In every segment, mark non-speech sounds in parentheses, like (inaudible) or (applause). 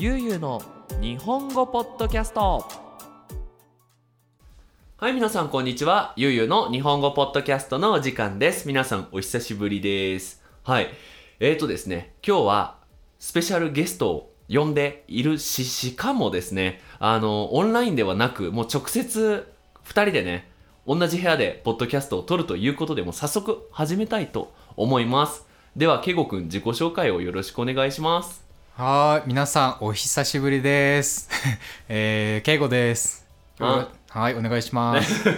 ゆうゆうの日本語ポッドキャスト。はい皆さんこんにちは。ゆうゆうの日本語ポッドキャストのお時間です。皆さんお久しぶりです。はい。えーとですね今日はスペシャルゲストを呼んでいるししかもですねあのオンラインではなくもう直接2人でね同じ部屋でポッドキャストを撮るということでも早速始めたいと思います。ではケイゴくん自己紹介をよろしくお願いします。はーい、皆さんお久しぶりです。(laughs) えー、ケイゴです。あはい、お願いします。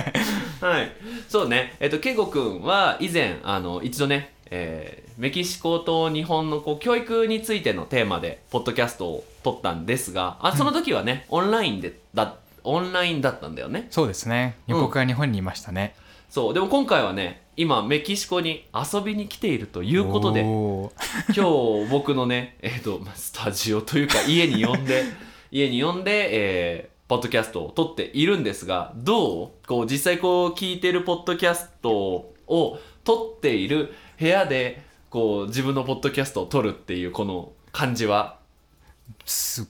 (laughs) はいそうねえっとケイゴくんは以前あの一度ね、えーメキシコと日本のこう教育についてのテーマでポッドキャストを撮ったんですがあその時はね、オンラインでだオンラインだったんだよねそうですね。うん僕は日本にいましたね。そうでも今回はね今メキシコに遊びに来ているということで今日僕のね、(laughs) えっ、と、まあスタジオというか家に呼んで、(laughs) 家に呼んで、えーポッドキャストを撮っているんですが、どう？こう、実際こう、聞いてるポッドキャストを撮っている部屋で、こう、自分のポッドキャストを撮るっていうこの感じは、す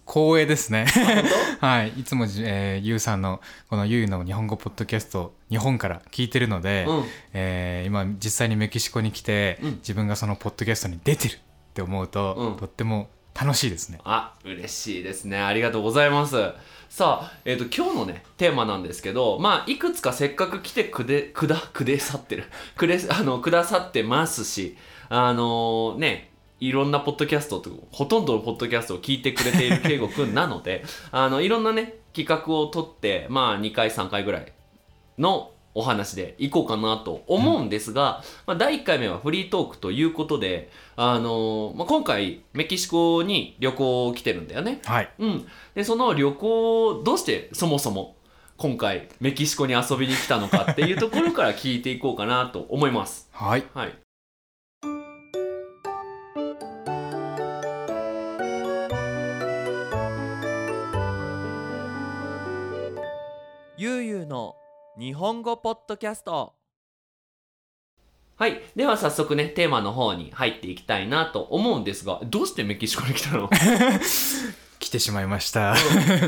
光栄ですね。本 (laughs) はい、いつもじ、えー、ゆうさんのこのゆうの日本語ポッドキャスト日本から聞いてるので、当うん。えー今実際にメキシコに来て、うん自分がそのポッドキャストに出てるって思うと、うんとっても楽しいですね。あ、嬉しいですね。ありがとうございます。さあ、えっ、と、今日のね、テーマなんですけど、まあ、いくつかせっかく来てくで、くだ、くでさってる。くれ、あの、くださってますし、あのね、いろんなポッドキャストと、ほとんどのポッドキャストを聞いてくれている圭吾くんなので、(laughs) あの、いろんなね、企画を取って、まあ、2回、3回ぐらいのお話でいこうかなと思うんですが、まあ、第1回目はフリートークということで、あのまあ、今回メキシコに旅行来てるんだよね。はい。うん。で、その旅行、どうしてそもそも今回メキシコに遊びに来たのかっていうところから聞いていこうかなと思います。はい。はい。ゆうゆうの日本語ポッドキャストはい。では早速ね、テーマの方に入っていきたいなと思うんですが、どうしてメキシコに来たの？(laughs) 来てしまいました。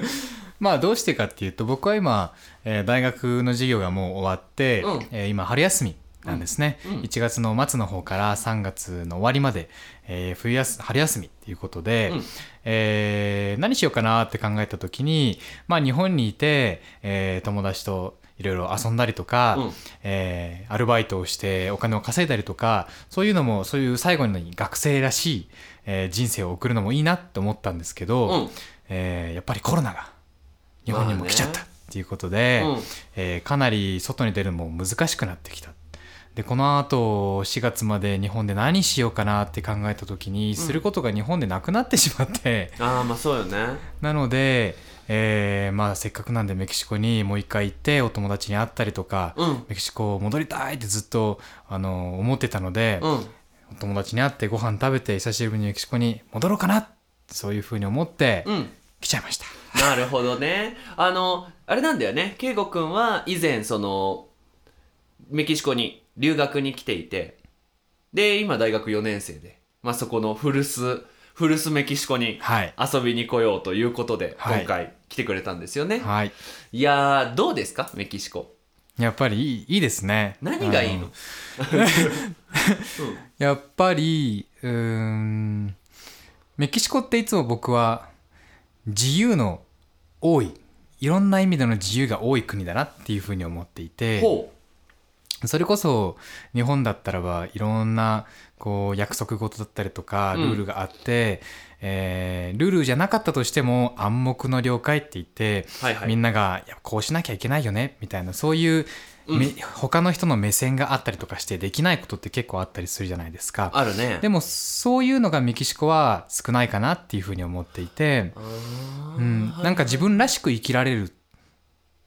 (laughs) まあどうしてかっていうと僕は今、えー大学の授業がもう終わって、うんえー今春休みなんですね、うん。うん1月の末の方から3月の終わりまで、えー冬休春休みっていうことで、うん。えー何しようかなって考えた時に、まあ、日本にいて、えー友達といろいろ遊んだりとか、うん。えーアルバイトをしてお金を稼いだりとかそういうのもそういう最後に学生らしい、えー人生を送るのもいいなと思ったんですけど、うん。えーやっぱりコロナが日本にも来ちゃったまっていうことで、うん。えーかなり外に出るのも難しくなってきた。でこの後4月まで日本で何しようかなって考えた時にすることが日本でなくなってしまって、ああ、まあそうよね。なので、えーまあ、せっかくなんでメキシコにもう一回行ってお友達に会ったりとか、うん。メキシコ戻りたいってずっとあの思ってたので、うん。お友達に会ってご飯食べて久しぶりにメキシコに戻ろうかなそういうふうに思ってうん。来ちゃいました。なるほどね。あの、あれなんだよね。圭吾くんは以前、その、メキシコに留学に来ていて、で、今大学4年生で、まあそこの古巣、古巣メキシコにはい。遊びに来ようということで、はい今回来てくれたんですよね。はい。いやー、どうですか？メキシコ。やっぱりいいいいですね。何がいいの？うんやっぱり、うーん、メキシコっていつも僕は自由の多い、いろんな意味での自由が多い国だなっていうふうに思っていて、ほそれこそ日本だったらばいろんなこう約束事だったりとかうんルールがあって、えールールじゃなかったとしても暗黙の了解って言って、う。はいはい。みんながいやこうしなきゃいけないよねみたいなそういう、うんめ他の人の目線があったりとかしてできないことって結構あったりするじゃないですか。あるね。でもそういうのがメキシコは少ないかなっていうふうに思っていて、うん、なんか自分らしく生きられる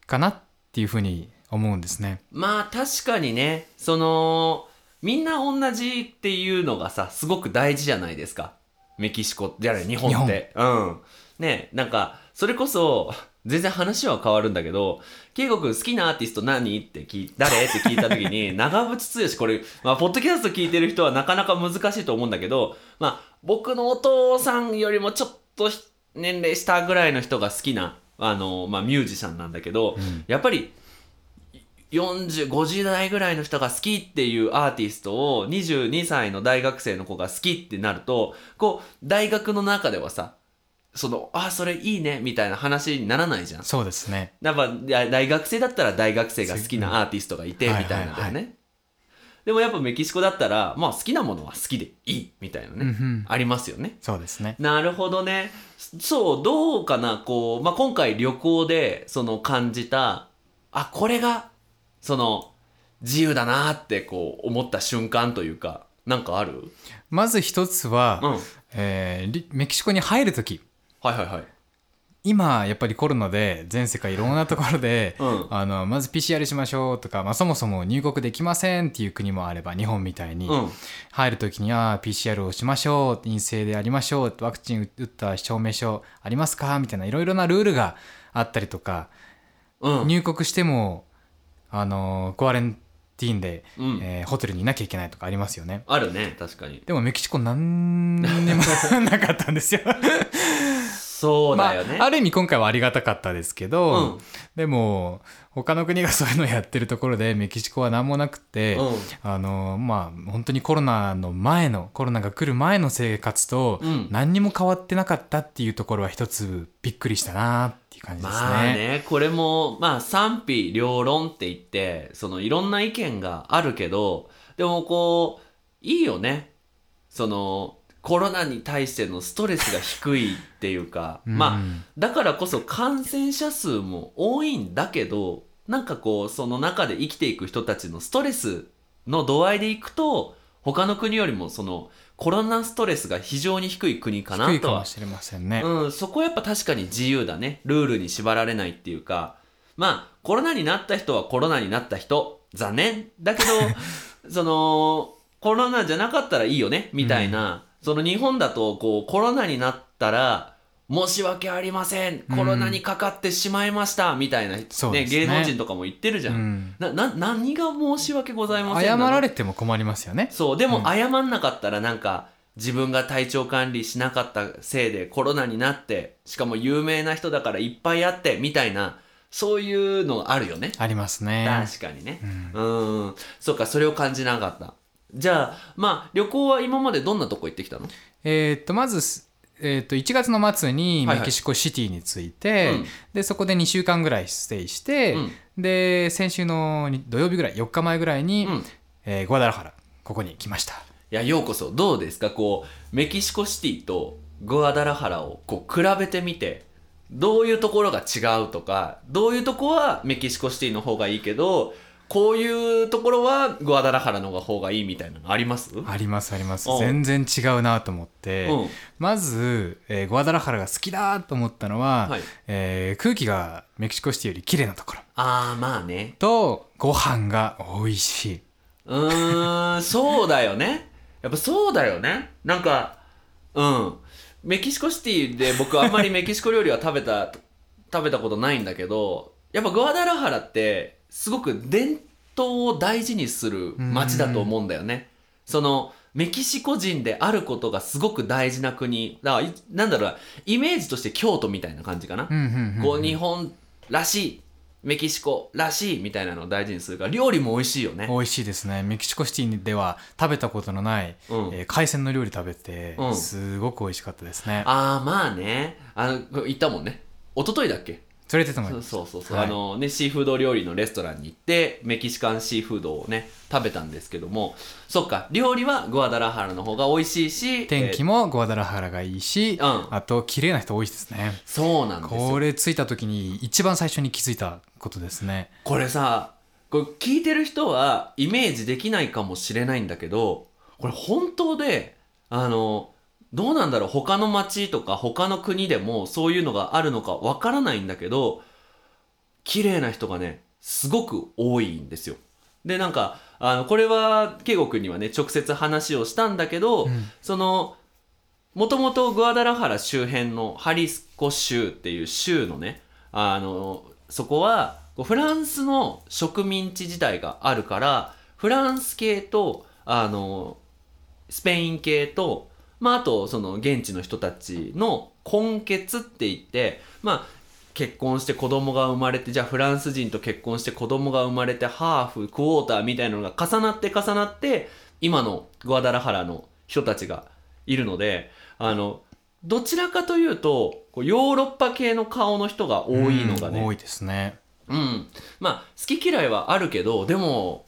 かなっていうふうに思うんですね。まあ確かにね、その、みんな同じっていうのがさ、すごく大事じゃないですか。メキシコじゃない、日本って。うん。ねなんか、それこそ、全然話は変わるんだけど、圭吾君好きなアーティスト何？って聞い、誰？って聞いた時に、(laughs) 長渕剛、これ、まあ、ポッドキャスト聞いてる人はなかなか難しいと思うんだけど、まあ、僕のお父さんよりもちょっと年齢下ぐらいの人が好きなあの、まあ、ミュージシャンなんだけど、んやっぱり4050代ぐらいの人が好きっていうアーティストを22歳の大学生の子が好きってなるとこう大学の中ではさそのあそれいいねみたいな話にならないじゃん。そうですね。やっぱや大学生だったら大学生が好きなアーティストがいてうんみたいなね、でもやっぱメキシコだったらまあ好きなものは好きでいいみたいなね、うんうん。ありますよね。そうですね。なるほどね。そうどうかなこう、まあ、今回旅行でその感じたあこれがその自由だなってこう思った瞬間というかなんかある？まず一つは、うん。えーリメキシコに入る時。はいはいはい。今やっぱりコロナで全世界いろんなところで、うん。あのまず PCR しましょうとか、まあ、そもそも入国できませんっていう国もあれば日本みたいにうん。入る時には PCR をしましょう陰性でありましょうワクチン打った証明書ありますか？みたいないろいろなルールがあったりとかうん。入国してもあのクアレンティーンで、うん。えーホテルにいなきゃいけないとかありますよね。あるね確かに。でもメキシコ何にも (laughs) なかったんですよそうだよね、まあ、ある意味今回はありがたかったですけど、うん。でも他の国がそういうのをやってるところでメキシコは何もなくて、うん。あのまあ本当にコロナの前のコロナが来る前の生活とうん。何にも変わってなかったっていうところは一つびっくりしたなっていう感じですね。まあねこれもまあ賛否両論って言ってそのいろんな意見があるけどでもこういいよね。そのコロナに対してのストレスが低いっていうか、うんまあだからこそ感染者数も多いんだけどなんかこうその中で生きていく人たちのストレスの度合いでいくと他の国よりもそのコロナストレスが非常に低い国かな低いとはかもしれませんね。うん、そこはやっぱ確かに自由だね。ルールに縛られないっていうか、まあ、コロナになった人はコロナになった人、残念。だけど、(laughs) その、コロナじゃなかったらいいよね、みたいな、その日本だと、こう、コロナになったら、申し訳ありません。コロナにかかってしまいました、みたいな、そうですね芸能人とかも言ってるじゃん。うんな、な、何が申し訳ございません謝られても困りますよね。そう、でうんも謝んなかったらなんか、自分が体調管理しなかったせいでコロナになって、しかも有名な人だからいっぱいあって、みたいな、そういうのあるよね。ありますね。確かにねう。んうん、ん、そうか、それを感じなかった。じゃあ、まあ、旅行は今までどんなとこ行ってきたの？えーっとまずす、えーっと1月の末にはいはい。メキシコシティに着いて、うん。でそこで2週間ぐらいステイして、うん。で先週のに土曜日ぐらい4日前ぐらいに、うん。いえーグアダラハラここに来ました。や、ようこそ、どうですか？こう、メキシコシティとグアダラハラをこう比べてみて、どういうところが違うとか、どういうとこはメキシコシティの方がいいけど、こういうところはグアダラハラの方がいいみたいなのあります？ありますあります全然違うなと思って、うんまず、えーグアダラハラが好きだと思ったのは、はいえー空気がメキシコシティより綺麗なところああ、まあね。とご飯が美味しいうーん、そうだよね。やっぱそうだよね。なんか、うん。メキシコシティで僕あんまりメキシコ料理は食べた、食べたことないんだけど、やっぱグアダラハラってすごく伝統を大事にする街だと思うんだよね。その、メキシコ人であることがすごく大事な国。だ。からい、なんだろう。な、イメージとして京都みたいな感じかな。うんうんうんこう日本らしい、メキシコらしいみたいなのを大事にするから、料理も美味しいよね。美味しいですね。メキシコシティでは食べたことのない、うん。えー海鮮の料理食べて、うん。すごく美味しかったですね。ああまあね。あの行ったもんね。一昨日だっけ？それでと思いそうますそうそうそう、はい。あのねシーフード料理のレストランに行ってメキシカンシーフードをね食べたんですけどもそっか料理はグアダラハラの方が美味しいし天気も、もグアダラハラがいいし、うん。あと綺麗な人多いですね。えーそうなんですよ。これ着いた時に一番最初に気づいたことですね。これさこれ聞いてる人はイメージできないかもしれないんだけどこれ本当であのどうなんだろう他の町とか他の国でもそういうのがあるのかわからないんだけど綺麗な人がねすごく多いんですよ。でなんかあのこれは圭吾君にはね直接話をしたんだけど、うん。そのもともとグアダラハラ周辺のハリスコ州っていう州のねあのそこはフランスの植民地時代があるからフランス系とあのスペイン系とまあ、あとその現地の人たちの婚結って言って、まあ、結婚して子供が生まれてじゃあフランス人と結婚して子供が生まれてハーフクォーターみたいなのが重なって重なって今のグアダラハラの人たちがいるのであのどちらかというとこうヨーロッパ系の顔の人が多いのがね、うん多いですね。うん、まあ好き嫌いはあるけどでも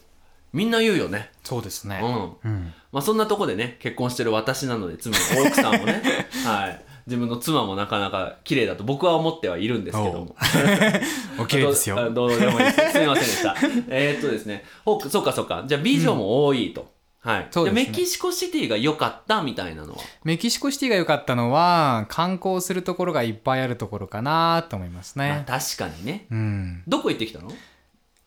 みんな言うよね、そうですね。うん。うん。まあ、そんなとこでね結婚してる私なので妻の奥さんもね、(laughs) はい、自分の妻もなかなか綺麗だと僕は思ってはいるんですけども。お (laughs) 綺麗ですよ。あどうどうでもいいです。すみませんでした。(laughs) えーっとですねほそっかそっか。じゃあ美女も多いと、はい。そうですね。メキシコシティが良かったみたいなのは？メキシコシティが良かったのは観光するところがいっぱいあるところかなと思いますまあね、確かにね。うん。どこ行ってきたの？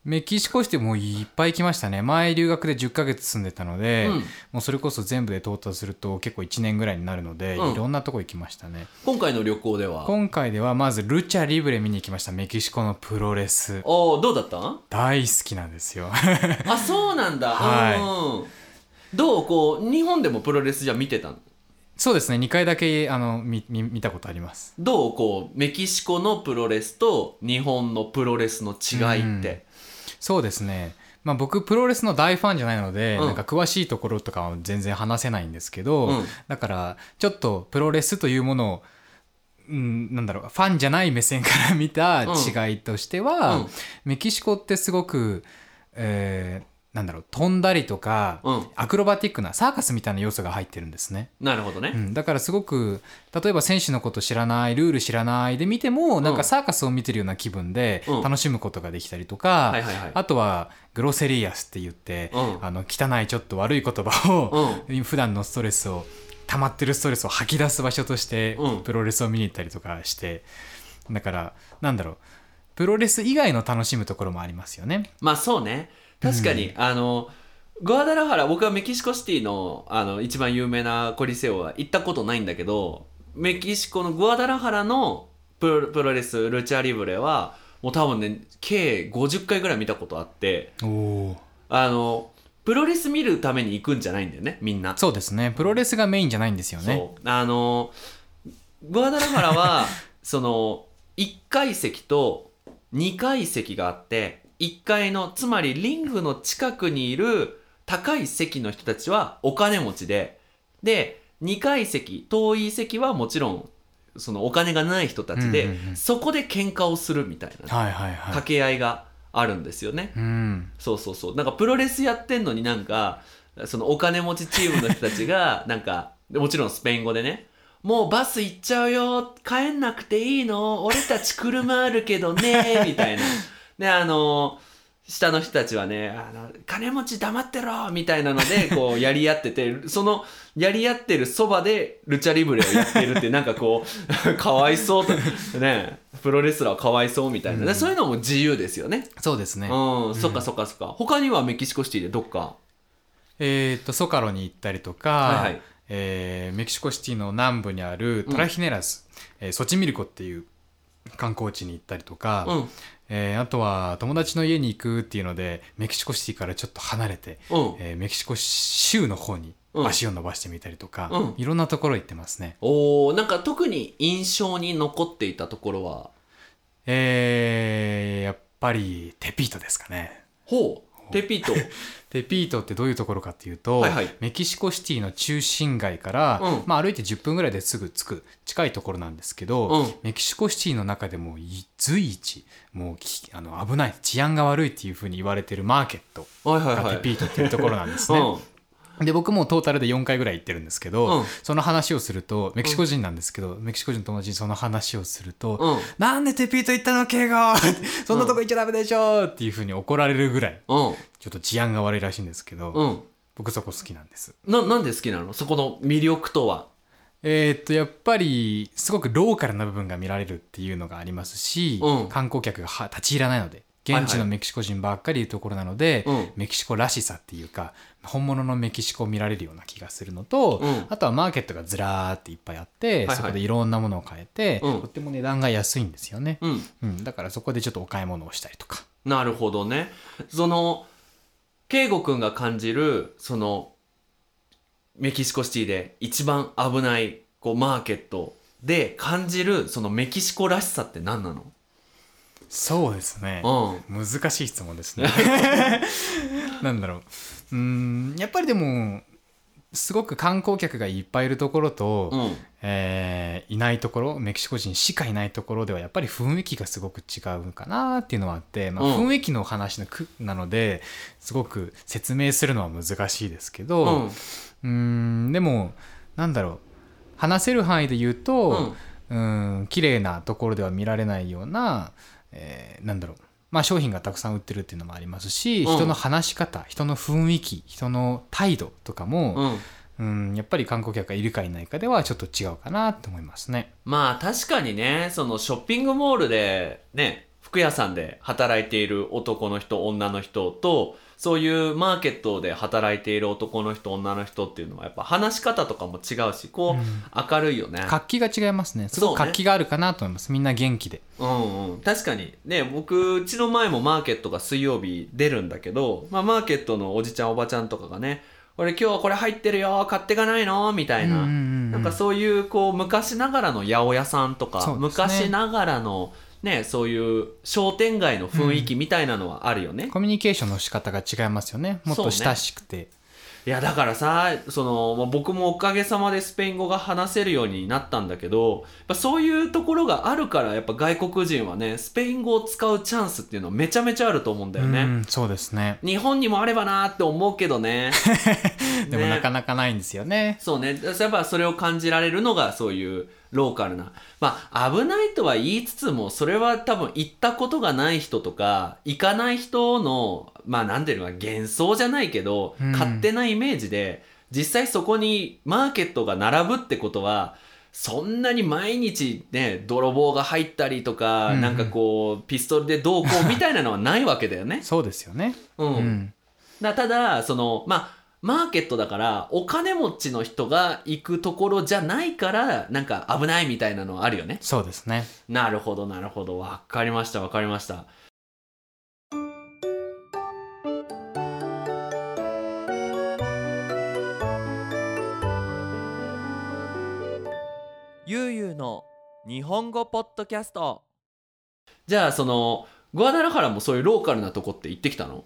メキシコシティもいっぱい来ましたね。前留学で10ヶ月住んでたので、うん。もうそれこそ全部でトータルすると結構1年ぐらいになるので、うん。いろんなとこ行きましたね。今回の旅行では？今回ではまずルチャリブレ見に行きましたメキシコのプロレス。おおどうだった？大好きなんですよ。(laughs) あそうなんだ、はい。うん。どう？こう日本でもプロレスじゃ見てたの？そうですね。2回だけあの見見見たことあります。どう？こうメキシコのプロレスと日本のプロレスの違いって、そうですね。まあ僕プロレスの大ファンじゃないので、うん。なんか詳しいところとかは全然話せないんですけど、うん。だからちょっとプロレスというものをうん、なんだろうファンじゃない目線から見た違いとしては、うん。メキシコってすごく、えーなんだろう飛んだりとか、うん。アクロバティックなサーカスみたいな要素が入ってるんですね。なるほどね、うん、だからすごく例えば選手のこと知らないルール知らないで見てもなんかサーカスを見てるような気分でうん。楽しむことができたりとか、はいはいはい。あとは groserías って言って、うん。あの汚いちょっと悪い言葉を、普段のストレスを溜まってるストレスを吐き出す場所としてうん。プロレスを見に行ったりとかして。だからなんだろうプロレス以外の楽しむところもありますよね。まあそうね確かに、あのグアダラハラ僕はメキシコシティのあの一番有名なコリセオは行ったことないんだけどメキシコのグアダラハラのプロプロレスルチャリブレはもう多分ね計50回ぐらい見たことあってあのプロレス見るために行くんじゃないんだよねみんな。そうですね。プロレスがメインじゃないんですよね。あのグアダラハラはその1階席と2階席があって1階のつまりリングの近くにいる高い席の人たちはお金持ちでで2階席遠い席はもちろんそのお金がない人たちで、うんうんうんそこで喧嘩をするみたいなはいはいはい掛。け合いがあるんですよね。うんそうそうそうなんかプロレスやってんのになんかそのお金持ちチームの人たちが (laughs) なんかもちろんスペイン語でねもうバス行っちゃうよ帰んなくていいの俺たち車あるけどねみたいなであの下の人たちはねあの金持ち黙ってろみたいなのでこう (laughs) やり合っててそのやり合ってるそばでルチャリブレをやってるってなんかこう (laughs) かわいそうとねプロレスラーはかわいそうみたいな、でそういうのも自由ですよね。そうですね。うん、そっかそっかそっか。他にはメキシコシティでどっか？えー、とソカロに行ったりとか、はいはい。えーメキシコシティの南部にあるトラヒネラス、えーソチミルコっていう観光地に行ったりとか、うん、えーあとは友達の家に行くっていうのでメキシコシティからちょっと離れて、うん。えーメキシコ州の方にうん足を伸ばしてみたりとか、うんいろんなところ行ってますね。おー、なんか特に印象に残っていたところは、えーやっぱりテピートですかね。ほう、テピート。(laughs) テピートってどういうところかっていうと、はいはいメキシコシティの中心街から、うんまあ、歩いて10分ぐらいですぐ着く近いところなんですけど、うんメキシコシティの中でもい随一もうきあの危ない治安が悪いっていうふうに言われてるマーケットはいはいはい。がテピートっていうところなんですね。で僕もトータルで4回ぐらい行ってるんですけど、うんその話をするとメキシコ人なんですけど、メキシコ人の友達にその話をすると「うん。うん。なんでテピート行ったの敬語 (laughs) そんなとこ行っちゃダメでしょ!」っていうふうに怒られるぐらいうん。ちょっと治安が悪いらしいんですけど、うん。僕そこ好きなんです。な、なんで好きなの？そこの魅力とは？えーっとやっぱりすごくローカルな部分が見られるっていうのがありますし、うん観光客がは立ち入らないので現地のメキシコ人ばっかりいるところなので、うん。メキシコらしさっていうか本物のメキシコを見られるような気がするのと、うん。あとはマーケットがずらーっていっぱいあって、はいそこでいろんなものを買えて、うん。とっても値段が安いんですよね、うん。うん、だからそこでちょっとお買い物をしたりとか。なるほどね。その、圭吾くんが感じる、その、メキシコシティで一番危ないこうマーケットで感じるそのメキシコらしさって何なの？そうですね。うん。難しい質問ですね。(laughs) なんだろう。うーんやっぱりでもすごく観光客がいっぱいいるところと、うん。えーいないところメキシコ人しかいないところではやっぱり雰囲気がすごく違うかなっていうのはあって、まあ、うん。雰囲気の話のくなのですごく説明するのは難しいですけうどん。うーんでもなんだろう。話せる範囲で言うとうん綺麗なところでは見られないような、えーなんだろう。まあ商品がたくさん売ってるっていうのもありますし、うん。人の話し方人の雰囲気人の態度とかも、うん。うん、やっぱり観光客がいるかいないかではちょっと違うかなと思いますね。まあ確かにねそのショッピングモールでね服屋さんで働いている男の人女の人とそういうマーケットで働いている男の人女の人っていうのはやっぱ話し方とかも違うしこう、明るいよね活気が違いますね。すごく活気があるかなと思います。みんな元気で。うんうん、確かにね僕うちの前もマーケットが水曜日出るんだけど、まあ、マーケットのおじちゃんおばちゃんとかがね「俺今日はこれ入ってるよ買ってかないの?」みたいな、うんうんうんうんなんかそういうこう昔ながらの八百屋さんとか、ね昔ながらのねそういう商店街の雰囲気みたいなのはあるよね、コミュニケーションの仕方が違いますよね。もっと親しくて。いやだからさその、まあ、僕もおかげさまでスペイン語が話せるようになったんだけどやっぱそういうところがあるからやっぱ外国人はねスペイン語を使うチャンスっていうのはめちゃめちゃあると思うんだよね、うん、そうですね。日本にもあればなーって思うけどね (laughs) でもねなかなかないんですよね。そうねやっぱそれを感じられるのがそういうローカルなまあ危ないとは言いつつもそれは多分行ったことがない人とか行かない人のまあなんていうのか幻想じゃないけど、うん勝手なイメージで実際そこにマーケットが並ぶってことはそんなに毎日ね泥棒が入ったりとか、うんうんなんかこうピストルでどうこうみたいなのはないわけだよね。(laughs) そうですよね。うんうん。だただそのまあマーケットだからお金持ちの人が行くところじゃないからなんか危ないみたいなのはあるよね。そうですね。なるほどなるほど。わかりましたわかりました。ゆうゆうの日本語ポッドキャスト。じゃあそのグアダラハラもそういうローカルなとこって行ってきたの？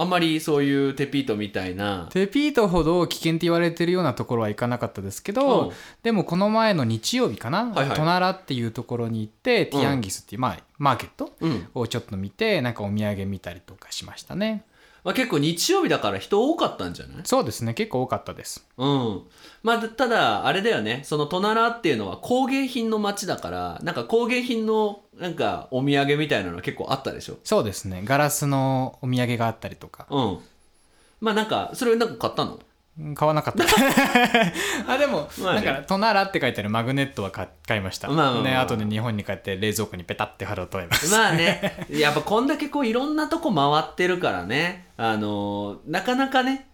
あんまりそういうテピートみたいな。テピートほど危険って言われてるようなところは行かなかったですけど、うん。でもこの前の日曜日かな、はいはい。トナラっていうところに行って、ティアンギスっていう、まあ、マーケットうん。をちょっと見てなんかお土産見たりとかしましたねまあ、結構日曜日だから人多かったんじゃない？そうですね結構多かったですうん。まあ、ただ、あれだよね。そのトナラっていうのは工芸品の街だから、なんか工芸品のなんかお土産みたいなの結構あったでしょ？そうですねガラスのお土産があったりとかうん。まあなんか、それなんか買ったの？うん買わなかった。(laughs) あでも、まあね。なんか「トナラ」って書いてあるマグネットは買買いました、まあまあまあね後で日本に帰って冷蔵庫にペタって貼ろうと思います。まあね、(laughs) やっぱこんだけこういろんなとこ回ってるからね、あのーなかなかね、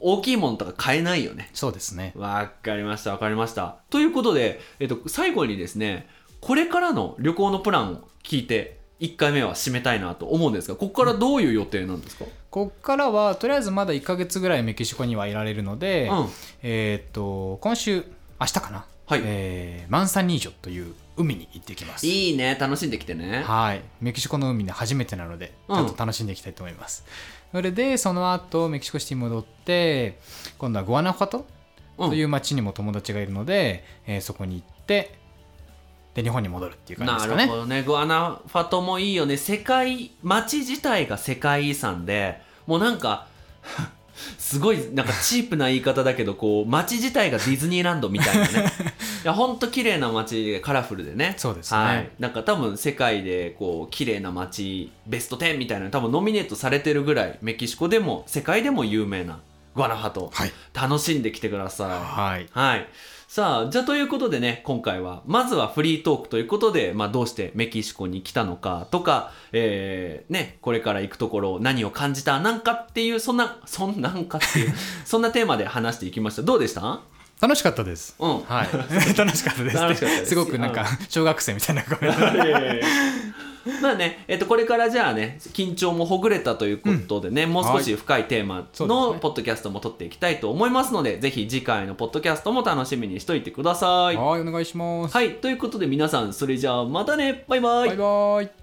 大きいものとか買えないよね。そうですね。わかりました、わかりました。ということで、えっと、最後にですね、これからの旅行のプランを聞いて、1回目は締めたいなと思うんですが、ここからどういう予定なんですか、こっからはとりあえずまだ1ヶ月ぐらいメキシコにはいられるので、うん。えーっと今週明日かな、はい。えーマンサニージョという海に行ってきます。いいね、楽しんできてね。はい。メキシコの海で初めてなのでちうん。ょっと楽しんでいきたいと思います、それでその後メキシコシティに戻って今度はグアナファトうん。という町にも友達がいるので、えーそこに行ってで日本に戻るっていう感じでなすかねるほどね。グアナファトもいいよね。世界、街自体が世界遺産で、もうなんか、(laughs) すごい、なんかチープな言い方だけど、こう、街自体がディズニーランドみたいなね。(laughs) いや、ほんと綺麗な街で、カラフルでね。そうですねはい。なんか多分世界で、こう、綺麗な街、ベスト10みたいなの多分ノミネートされてるぐらい、メキシコでも、世界でも有名なグアナファト。はい楽しんできてください。はいはい。さあ、じゃあということでね、今回は、まずはフリートークということで、まあどうしてメキシコに来たのかとか、えー、ね、これから行くところ何を感じたなんかっていう、そんな、そんなんかっていう、(laughs) そんなテーマで話していきました。どうでした？楽しかったです。うん。はい。(laughs) 楽しかったですす。すごくなんか小学生みたいな声 (laughs) まあね、えっと、これからじゃあね緊張もほぐれたということでね、もう少し深いテーマのポッドキャストも撮っていきたいと思いますのでぜひ次回のポッドキャストも楽しみにしといてください。はいお願いします。はいということで皆さんそれじゃあまたね。バイバイ。バイバイ